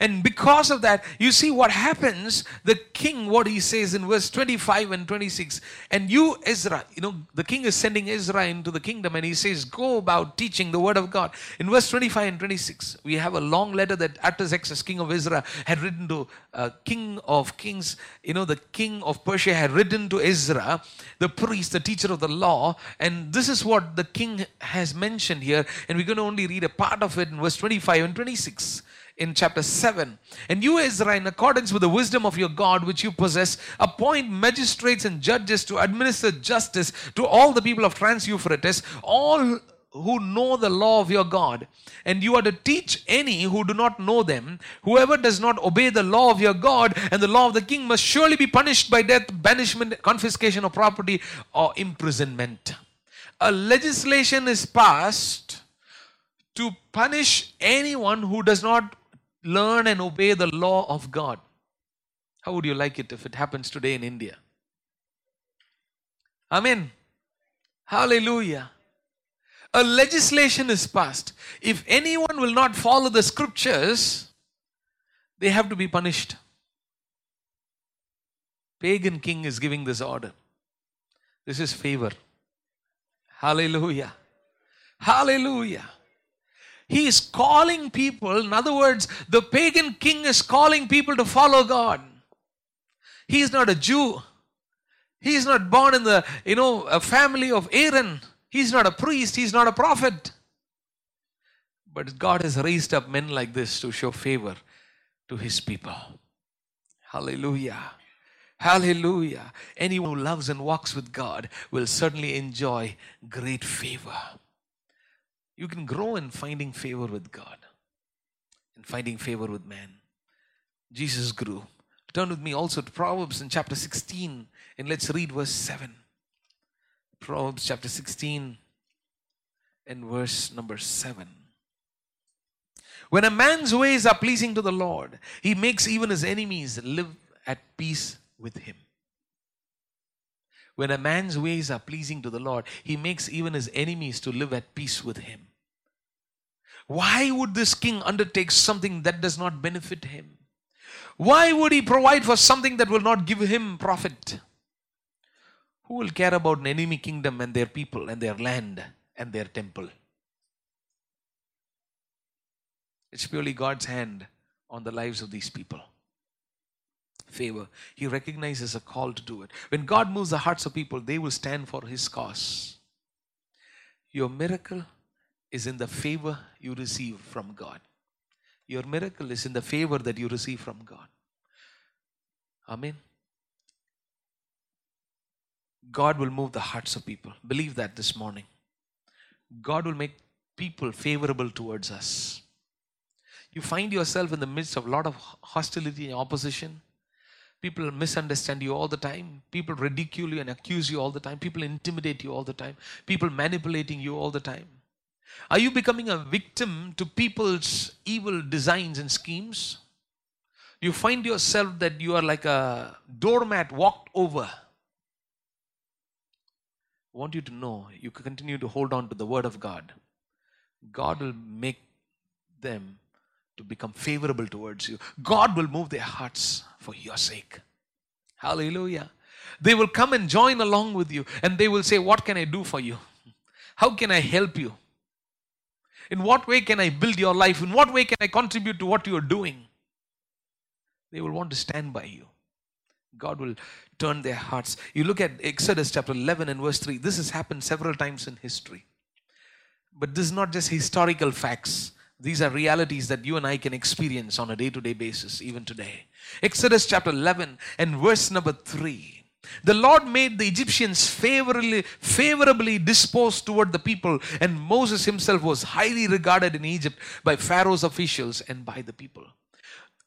And because of that, you see what happens. The king, what he says in verse 25 and 26, and you, Ezra, you know, the king is sending Ezra into the kingdom, and he says, Go about teaching the word of God. In verse 25 and 26, we have a long letter that Artaxerxes, king of Israel, had written to uh, king of kings, you know, the king of Persia had written to Ezra, the priest, the teacher of the law, and this is what the king has mentioned here, and we're going to only read a part of it in verse 25 and 26 in chapter 7. And you, Ezra, in accordance with the wisdom of your God which you possess, appoint magistrates and judges to administer justice to all the people of Trans Euphrates, all who know the law of your God. And you are to teach any who do not know them. Whoever does not obey the law of your God and the law of the king must surely be punished by death, banishment, confiscation of property, or imprisonment. A legislation is passed to punish anyone who does not learn and obey the law of God. How would you like it if it happens today in India? Amen. Hallelujah. A legislation is passed. If anyone will not follow the scriptures, they have to be punished. Pagan king is giving this order. This is favor. Hallelujah. Hallelujah. He is calling people, in other words, the pagan king is calling people to follow God. He is not a Jew. He is not born in the, you know, a family of Aaron. He's not a priest. He's not a prophet. But God has raised up men like this to show favor to his people. Hallelujah. Hallelujah. Anyone who loves and walks with God will certainly enjoy great favor. You can grow in finding favor with God and finding favor with man. Jesus grew. Turn with me also to Proverbs in chapter 16 and let's read verse 7. Proverbs chapter 16 and verse number 7. When a man's ways are pleasing to the Lord, he makes even his enemies live at peace with him. When a man's ways are pleasing to the Lord, he makes even his enemies to live at peace with him. Why would this king undertake something that does not benefit him? Why would he provide for something that will not give him profit? Who will care about an enemy kingdom and their people and their land and their temple? It's purely God's hand on the lives of these people. Favor. He recognizes a call to do it. When God moves the hearts of people, they will stand for His cause. Your miracle is in the favor you receive from God. Your miracle is in the favor that you receive from God. Amen. God will move the hearts of people. Believe that this morning. God will make people favorable towards us. You find yourself in the midst of a lot of hostility and opposition. People misunderstand you all the time. People ridicule you and accuse you all the time. People intimidate you all the time. People manipulating you all the time. Are you becoming a victim to people's evil designs and schemes? You find yourself that you are like a doormat walked over. I want you to know you continue to hold on to the word of God. God will make them to become favorable towards you. God will move their hearts for your sake. Hallelujah. They will come and join along with you and they will say, What can I do for you? How can I help you? In what way can I build your life? In what way can I contribute to what you are doing? They will want to stand by you. God will turn their hearts. You look at Exodus chapter 11 and verse 3. This has happened several times in history. But this is not just historical facts. These are realities that you and I can experience on a day to day basis, even today. Exodus chapter 11 and verse number 3. The Lord made the Egyptians favorably, favorably disposed toward the people, and Moses himself was highly regarded in Egypt by Pharaoh's officials and by the people.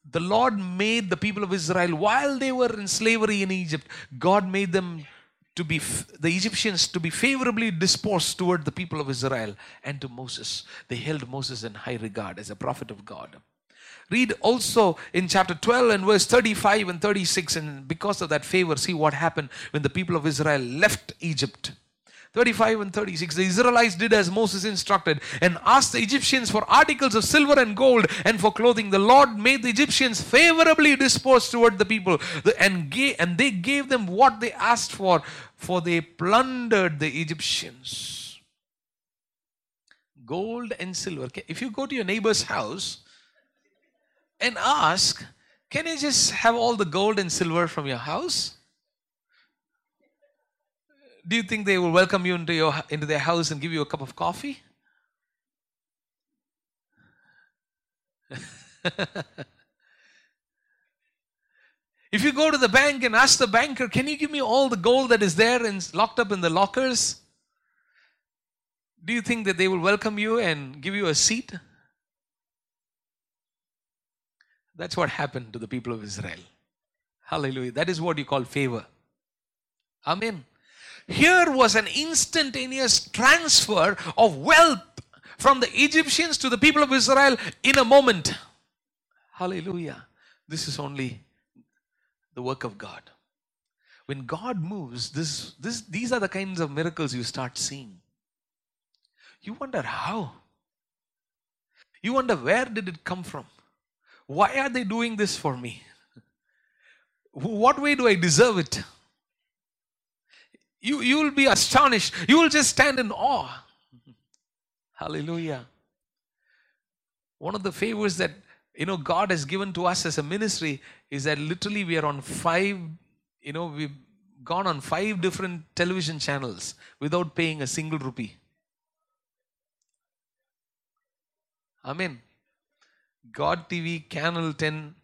The Lord made the people of Israel, while they were in slavery in Egypt, God made them to be, the Egyptians to be favorably disposed toward the people of Israel and to Moses. They held Moses in high regard as a prophet of God. Read also in chapter 12 and verse 35 and 36. And because of that favor, see what happened when the people of Israel left Egypt. 35 and 36 the israelites did as moses instructed and asked the egyptians for articles of silver and gold and for clothing the lord made the egyptians favorably disposed toward the people and, gave, and they gave them what they asked for for they plundered the egyptians gold and silver if you go to your neighbor's house and ask, Can I just have all the gold and silver from your house? Do you think they will welcome you into, your, into their house and give you a cup of coffee? if you go to the bank and ask the banker, Can you give me all the gold that is there and locked up in the lockers? Do you think that they will welcome you and give you a seat? That's what happened to the people of Israel. Hallelujah. That is what you call favor. Amen. Here was an instantaneous transfer of wealth from the Egyptians to the people of Israel in a moment. Hallelujah. This is only the work of God. When God moves, this, this, these are the kinds of miracles you start seeing. You wonder how. You wonder where did it come from? Why are they doing this for me? What way do I deserve it? You, you will be astonished. You will just stand in awe. Hallelujah. One of the favors that you know God has given to us as a ministry is that literally we are on five, you know, we've gone on five different television channels without paying a single rupee. Amen. God TV, Channel 10,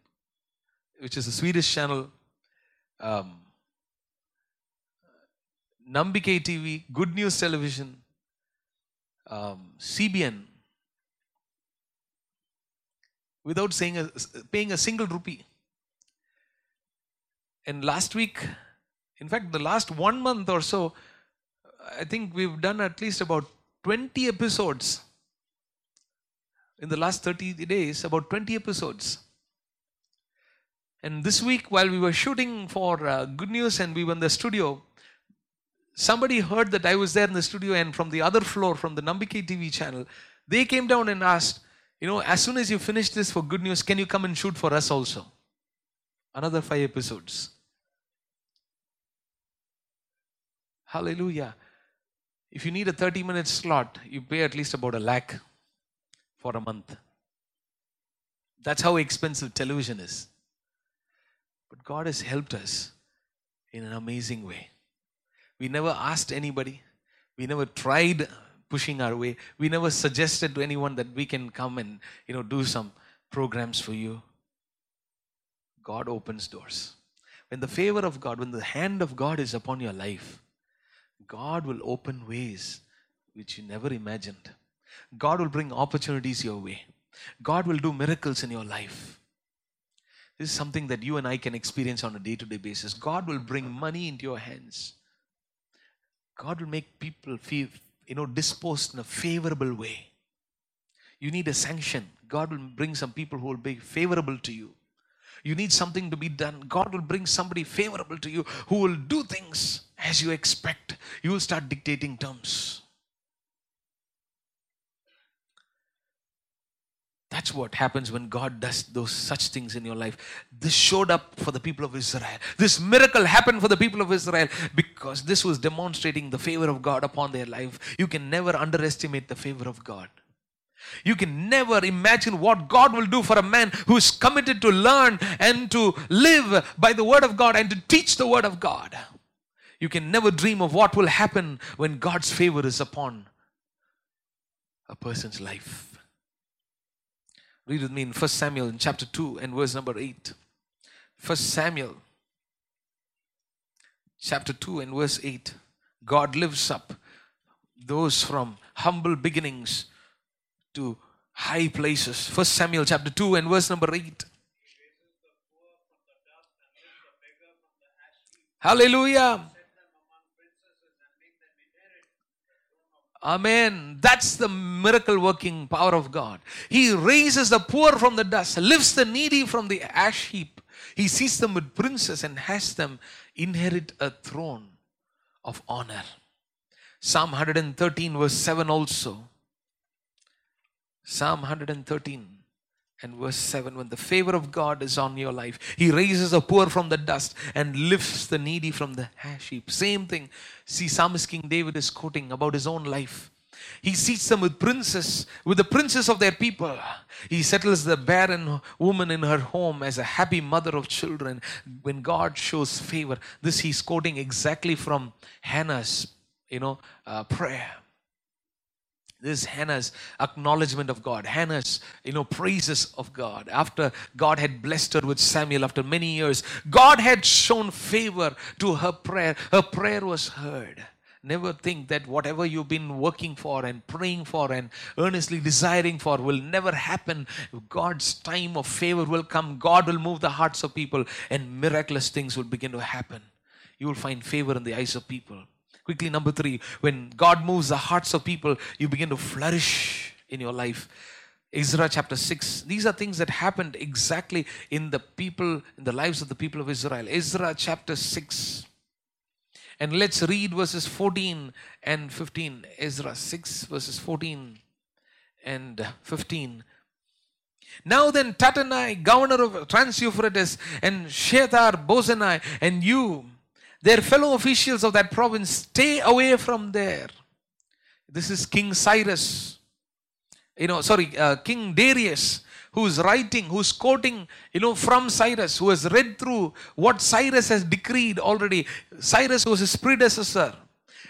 which is a Swedish channel, um, Nambikkai TV, Good News Television, um, CBN, without saying a, paying a single rupee. And last week, in fact, the last one month or so, I think we've done at least about 20 episodes in the last 30 days, about 20 episodes. And this week, while we were shooting for uh, Good News and we were in the studio, somebody heard that I was there in the studio, and from the other floor, from the Nambikkai TV channel, they came down and asked, You know, as soon as you finish this for Good News, can you come and shoot for us also? Another five episodes. Hallelujah. If you need a 30 minute slot, you pay at least about a lakh for a month. That's how expensive television is. But God has helped us in an amazing way. We never asked anybody, we never tried pushing our way, we never suggested to anyone that we can come and you know do some programs for you. God opens doors. When the favor of God, when the hand of God is upon your life, God will open ways which you never imagined. God will bring opportunities your way. God will do miracles in your life. This is something that you and I can experience on a day to day basis. God will bring money into your hands. God will make people feel, you know, disposed in a favorable way. You need a sanction. God will bring some people who will be favorable to you. You need something to be done. God will bring somebody favorable to you who will do things as you expect. You will start dictating terms. That's what happens when God does those such things in your life. This showed up for the people of Israel. This miracle happened for the people of Israel because this was demonstrating the favor of God upon their life. You can never underestimate the favor of God. You can never imagine what God will do for a man who is committed to learn and to live by the word of God and to teach the word of God. You can never dream of what will happen when God's favor is upon a person's life. Read with me in 1 Samuel in chapter 2 and verse number 8. 1 Samuel chapter 2 and verse 8. God lifts up those from humble beginnings to high places. 1 Samuel chapter 2 and verse number 8. Hallelujah. Amen. That's the miracle working power of God. He raises the poor from the dust, lifts the needy from the ash heap. He sees them with princes and has them inherit a throne of honor. Psalm 113, verse 7 also. Psalm 113 and verse 7 when the favor of God is on your life, He raises the poor from the dust and lifts the needy from the ash heap. Same thing. See, Psalmist King David is quoting about his own life. He seats them with princes, with the princes of their people. He settles the barren woman in her home as a happy mother of children. When God shows favor, this he's quoting exactly from Hannah's, you know, uh, prayer. This is Hannah's acknowledgement of God. Hannah's, you know, praises of God. After God had blessed her with Samuel after many years, God had shown favor to her prayer. Her prayer was heard. Never think that whatever you've been working for and praying for and earnestly desiring for will never happen. God's time of favor will come. God will move the hearts of people and miraculous things will begin to happen. You will find favor in the eyes of people. Quickly, number three, when God moves the hearts of people, you begin to flourish in your life. Ezra chapter 6. These are things that happened exactly in the people, in the lives of the people of Israel. Ezra chapter 6. And let's read verses 14 and 15. Ezra 6, verses 14 and 15. Now then, Tattenai, governor of Trans Euphrates, and Shethar Bozenai, and you, their fellow officials of that province stay away from there. This is King Cyrus, you know, sorry, uh, King Darius, who's writing, who's quoting, you know, from Cyrus, who has read through what Cyrus has decreed already. Cyrus was his predecessor.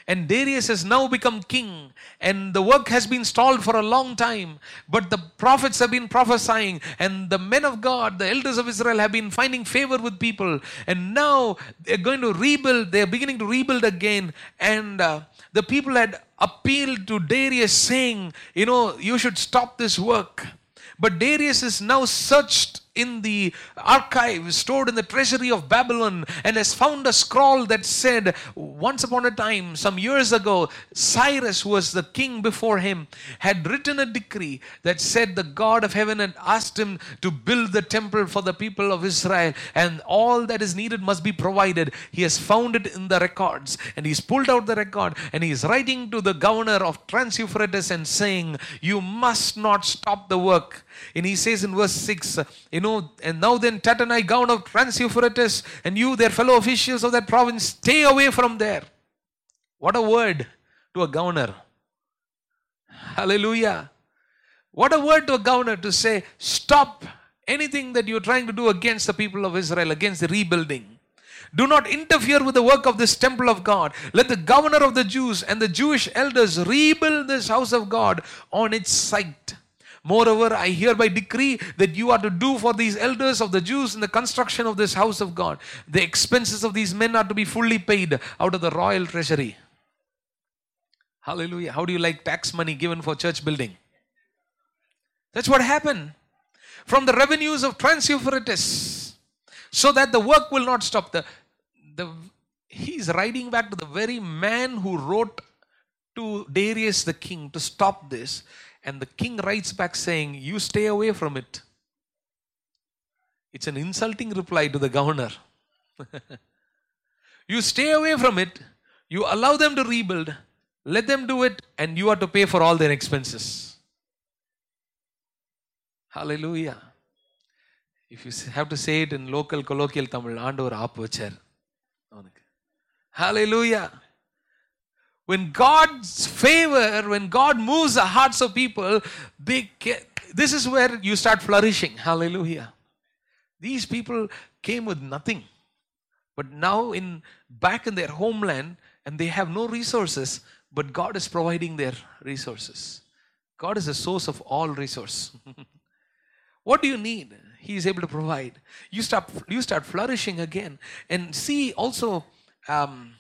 And Darius has now become king, and the work has been stalled for a long time. But the prophets have been prophesying, and the men of God, the elders of Israel, have been finding favor with people. And now they're going to rebuild, they're beginning to rebuild again. And uh, the people had appealed to Darius, saying, You know, you should stop this work. But Darius is now searched in the archives stored in the treasury of Babylon and has found a scroll that said, once upon a time, some years ago, Cyrus, who was the king before him, had written a decree that said the God of heaven had asked him to build the temple for the people of Israel, and all that is needed must be provided. He has found it in the records, and he's pulled out the record, and he's writing to the governor of Trans Euphrates and saying, You must not stop the work. And he says in verse 6, You know, and now then, Tattenai, governor of Trans and you, their fellow officials of that province, stay away from there. What a word to a governor. Hallelujah. What a word to a governor to say, Stop anything that you're trying to do against the people of Israel, against the rebuilding. Do not interfere with the work of this temple of God. Let the governor of the Jews and the Jewish elders rebuild this house of God on its site. Moreover, I hereby decree that you are to do for these elders of the Jews in the construction of this house of God. The expenses of these men are to be fully paid out of the royal treasury. Hallelujah. How do you like tax money given for church building? That's what happened. From the revenues of Trans so that the work will not stop. The, the, he's writing back to the very man who wrote to Darius the king to stop this. And the king writes back saying, You stay away from it. It's an insulting reply to the governor. you stay away from it, you allow them to rebuild, let them do it, and you are to pay for all their expenses. Hallelujah. If you have to say it in local colloquial Tamil, ஆண்டவர் ஆப்பு வச்சார் அவனுக்கு Hallelujah. When God's favor, when God moves the hearts of people, this is where you start flourishing. Hallelujah. These people came with nothing. But now in back in their homeland and they have no resources, but God is providing their resources. God is the source of all resource. what do you need? He is able to provide. You start you start flourishing again. And see also um,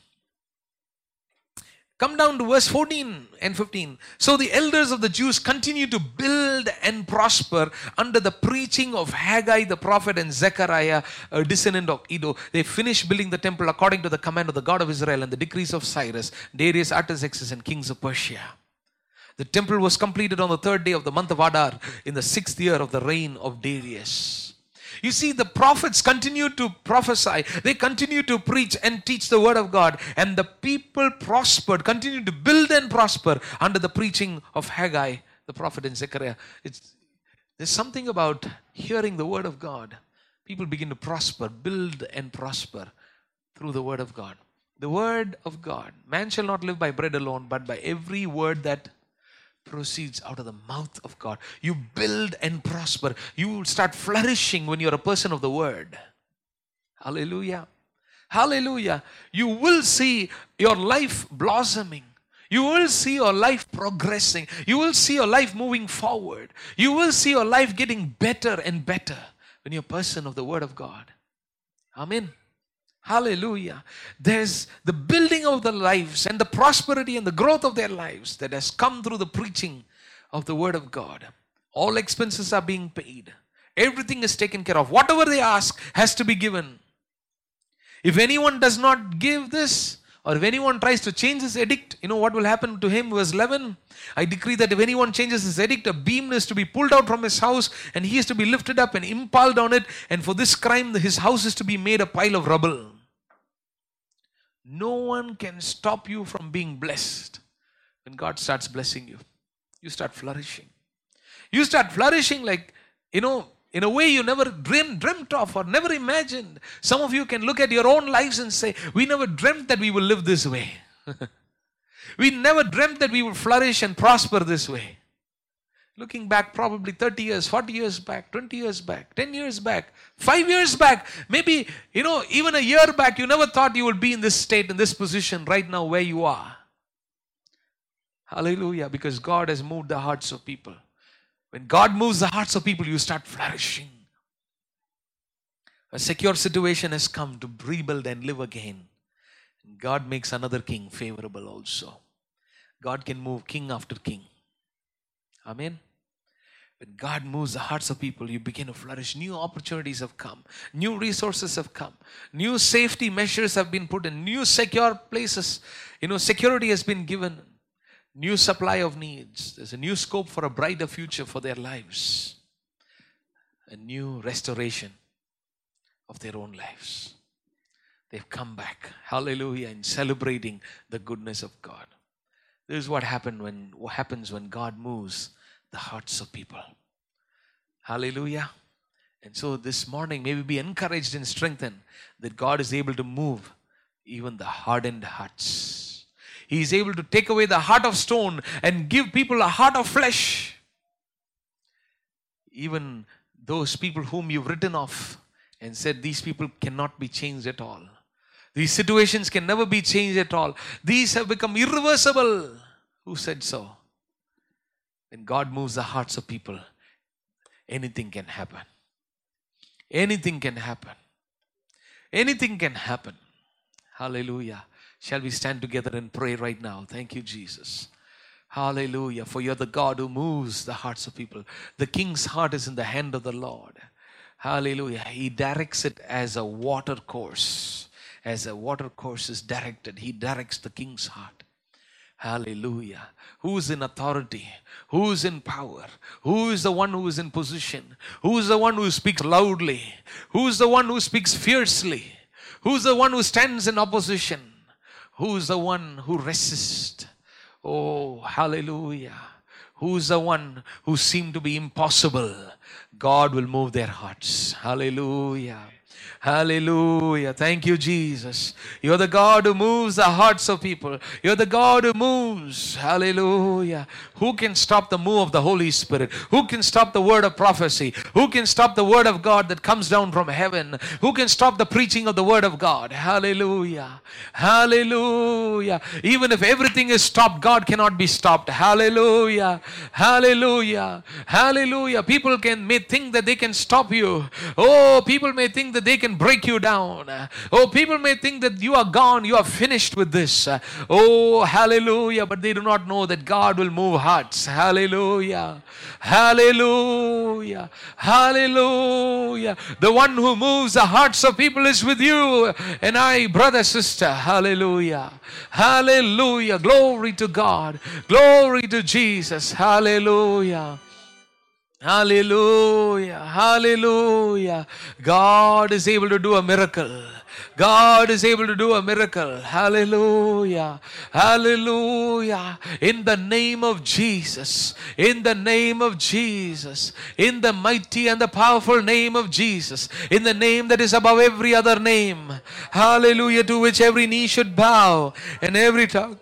Come down to verse 14 and 15. So the elders of the Jews continue to build and prosper under the preaching of Haggai the prophet and Zechariah, a descendant of Iddo. They finished building the temple according to the command of the God of Israel and the decrees of Cyrus, Darius, Artaxerxes, and kings of Persia. The temple was completed on the third day of the month of Adar in the sixth year of the reign of Darius. You see, the prophets continue to prophesy, they continue to preach and teach the word of God, and the people prospered, continued to build and prosper under the preaching of Haggai, the prophet, in Zechariah. It's, there's something about hearing the word of God. People begin to prosper, build and prosper through the word of God. The word of God. Man shall not live by bread alone, but by every word that proceeds out of the mouth of God. You build and prosper. You will start flourishing when you're a person of the word. Hallelujah. Hallelujah. You will see your life blossoming. You will see your life progressing. You will see your life moving forward. You will see your life getting better and better when you're a person of the Word of God. Amen. Hallelujah. There's the building of the lives and the prosperity and the growth of their lives that has come through the preaching of the Word of God. All expenses are being paid, everything is taken care of. Whatever they ask has to be given. If anyone does not give this, or if anyone tries to change his edict, you know what will happen to him? Verse 11 I decree that if anyone changes his edict, a beam is to be pulled out from his house, and he is to be lifted up and impaled on it, and for this crime, his house is to be made a pile of rubble. No one can stop you from being blessed. When God starts blessing you, you start flourishing. You start flourishing like, you know, in a way you never dream, dreamt of or never imagined. Some of you can look at your own lives and say, We never dreamt that we will live this way. we never dreamt that we will flourish and prosper this way. Looking back, probably 30 years, 40 years back, 20 years back, 10 years back, 5 years back, maybe, you know, even a year back, you never thought you would be in this state, in this position right now where you are. Hallelujah, because God has moved the hearts of people. When God moves the hearts of people, you start flourishing. A secure situation has come to rebuild and live again. God makes another king favorable also. God can move king after king. Amen. When God moves the hearts of people, you begin to flourish. New opportunities have come, new resources have come, new safety measures have been put in, new secure places. You know, security has been given, new supply of needs. There's a new scope for a brighter future for their lives, a new restoration of their own lives. They've come back, hallelujah, in celebrating the goodness of God. This is what happened when what happens when God moves the hearts of people. Hallelujah. And so this morning, may we be encouraged and strengthened that God is able to move even the hardened hearts. He is able to take away the heart of stone and give people a heart of flesh. Even those people whom you've written off and said these people cannot be changed at all. These situations can never be changed at all. These have become irreversible. Who said so? When God moves the hearts of people, anything can happen. Anything can happen. Anything can happen. Hallelujah. Shall we stand together and pray right now? Thank you, Jesus. Hallelujah. For you're the God who moves the hearts of people. The king's heart is in the hand of the Lord. Hallelujah. He directs it as a water course. As a water course is directed, He directs the king's heart. Hallelujah. Who is in authority? Who is in power? Who is the one who is in position? Who is the one who speaks loudly? Who is the one who speaks fiercely? Who is the one who stands in opposition? Who is the one who resists? Oh, hallelujah. Who is the one who seemed to be impossible? God will move their hearts. Hallelujah. Hallelujah. Thank you, Jesus. You're the God who moves the hearts of people. You're the God who moves. Hallelujah. Who can stop the move of the Holy Spirit? Who can stop the word of prophecy? Who can stop the word of God that comes down from heaven? Who can stop the preaching of the word of God? Hallelujah. Hallelujah. Even if everything is stopped, God cannot be stopped. Hallelujah. Hallelujah. Hallelujah. People can may think that they can stop you. Oh, people may think that they can break you down. Oh, people may think that you are gone, you are finished with this. Oh, hallelujah. But they do not know that God will move hearts. Hallelujah. Hallelujah. Hallelujah. The one who moves the hearts of people is with you and I, brother, sister. Hallelujah. Hallelujah. Glory to God. Glory to Jesus. Hallelujah. Hallelujah. Hallelujah. God is able to do a miracle. God is able to do a miracle. Hallelujah. Hallelujah. In the name of Jesus. In the name of Jesus. In the mighty and the powerful name of Jesus. In the name that is above every other name. Hallelujah. To which every knee should bow and every tongue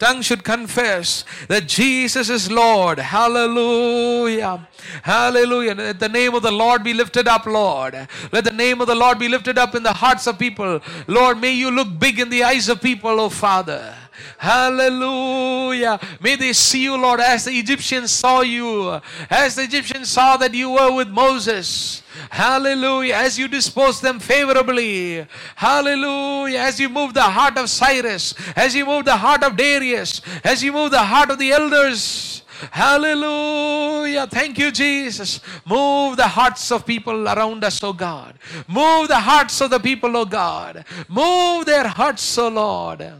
tongue should confess that Jesus is Lord. Hallelujah. Hallelujah. Let the name of the Lord be lifted up, Lord. Let the name of the Lord be lifted up in the hearts of people. Lord, may you look big in the eyes of people, oh Father. Hallelujah. May they see you, Lord, as the Egyptians saw you, as the Egyptians saw that you were with Moses. Hallelujah. As you dispose them favorably. Hallelujah. As you move the heart of Cyrus, as you move the heart of Darius, as you move the heart of the elders. Hallelujah. Thank you, Jesus. Move the hearts of people around us, oh God. Move the hearts of the people, oh God. Move their hearts, oh Lord.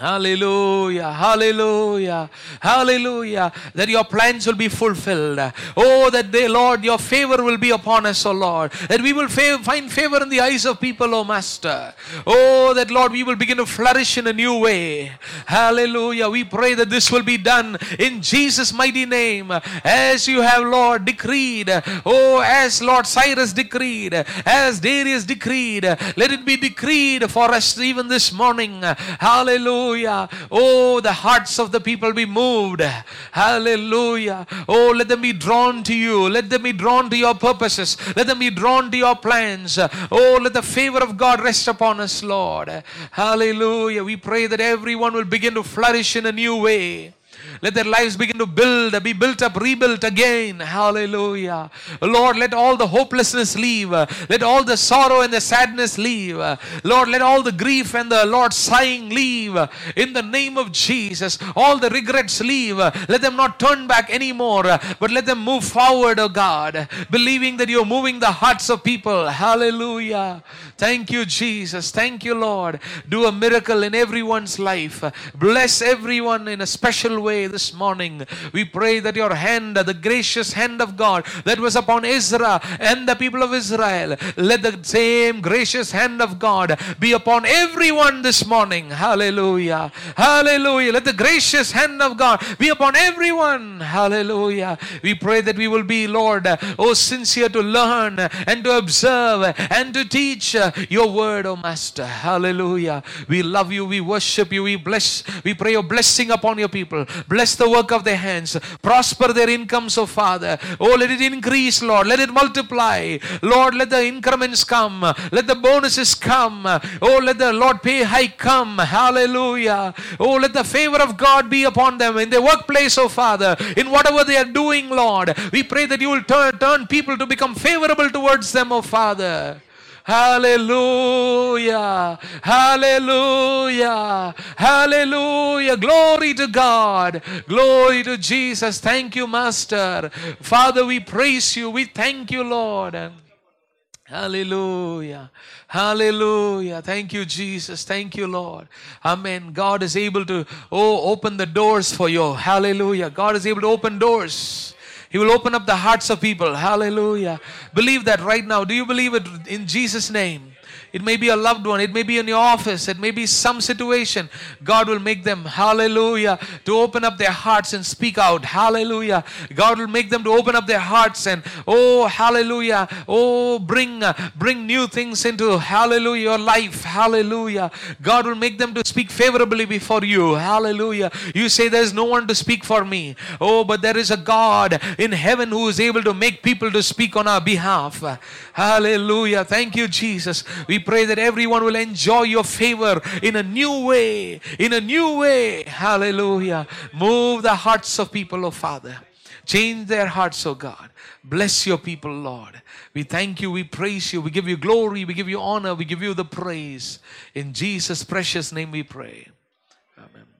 Hallelujah, hallelujah, hallelujah. That your plans will be fulfilled. Oh, that they, Lord, your favor will be upon us, oh Lord. That we will find favor in the eyes of people, oh Master. Oh, that Lord, we will begin to flourish in a new way. Hallelujah. We pray that this will be done in Jesus' mighty name. As you have, Lord, decreed. Oh, as Lord Cyrus decreed, as Darius decreed, let it be decreed for us even this morning. Hallelujah. Oh, the hearts of the people be moved. Hallelujah. Oh, let them be drawn to you. Let them be drawn to your purposes. Let them be drawn to your plans. Oh, let the favor of God rest upon us, Lord. Hallelujah. We pray that everyone will begin to flourish in a new way. Let their lives begin to build, be built up, rebuilt again. Hallelujah. Lord, let all the hopelessness leave. Let all the sorrow and the sadness leave. Lord, let all the grief and the Lord sighing leave. In the name of Jesus, all the regrets leave. Let them not turn back anymore, but let them move forward, oh God, believing that you're moving the hearts of people. Hallelujah. Thank you, Jesus. Thank you, Lord. Do a miracle in everyone's life. Bless everyone in a special way this morning. We pray that your hand, the gracious hand of God that was upon Israel and the people of Israel, let the same gracious hand of God be upon everyone this morning. Hallelujah. Hallelujah. Let the gracious hand of God be upon everyone. Hallelujah. We pray that we will be, Lord, oh, sincere to learn and to observe and to teach your word, oh Master. Hallelujah. We love you. We worship you. We bless. We pray your blessing upon your people. Bless the work of their hands. Prosper their incomes, oh Father. Oh, let it increase, Lord. Let it multiply. Lord, let the increments come. Let the bonuses come. Oh, let the Lord pay hike come. Hallelujah. Oh, let the favor of God be upon them in their workplace, oh Father. In whatever they are doing, Lord. We pray that you will turn, turn people to become favorable towards them, oh Father. Hallelujah. Hallelujah. Hallelujah. Glory to God. Glory to Jesus. Thank you, Master. Father, we praise you. We thank you, Lord. Hallelujah. Hallelujah. Thank you, Jesus. Thank you, Lord. Amen. God is able to, oh, open the doors for you. Hallelujah. God is able to open doors. He will open up the hearts of people. Hallelujah. Believe that right now. Do you believe it in Jesus' name? It may be a loved one. It may be in your office. It may be some situation. God will make them, hallelujah, to open up their hearts and speak out. Hallelujah. God will make them to open up their hearts and, oh, hallelujah. Oh, bring, uh, bring new things into, hallelujah, your life. Hallelujah. God will make them to speak favorably before you. Hallelujah. You say there's no one to speak for me. Oh, but there is a God in heaven who is able to make people to speak on our behalf. Hallelujah. Thank you, Jesus. We pray that everyone will enjoy your favor in a new way. In a new way. Hallelujah. Move the hearts of people, oh Father. Change their hearts, oh God. Bless your people, Lord. We thank you, we praise you, we give you glory, we give you honor, we give you the praise. In Jesus' precious name we pray.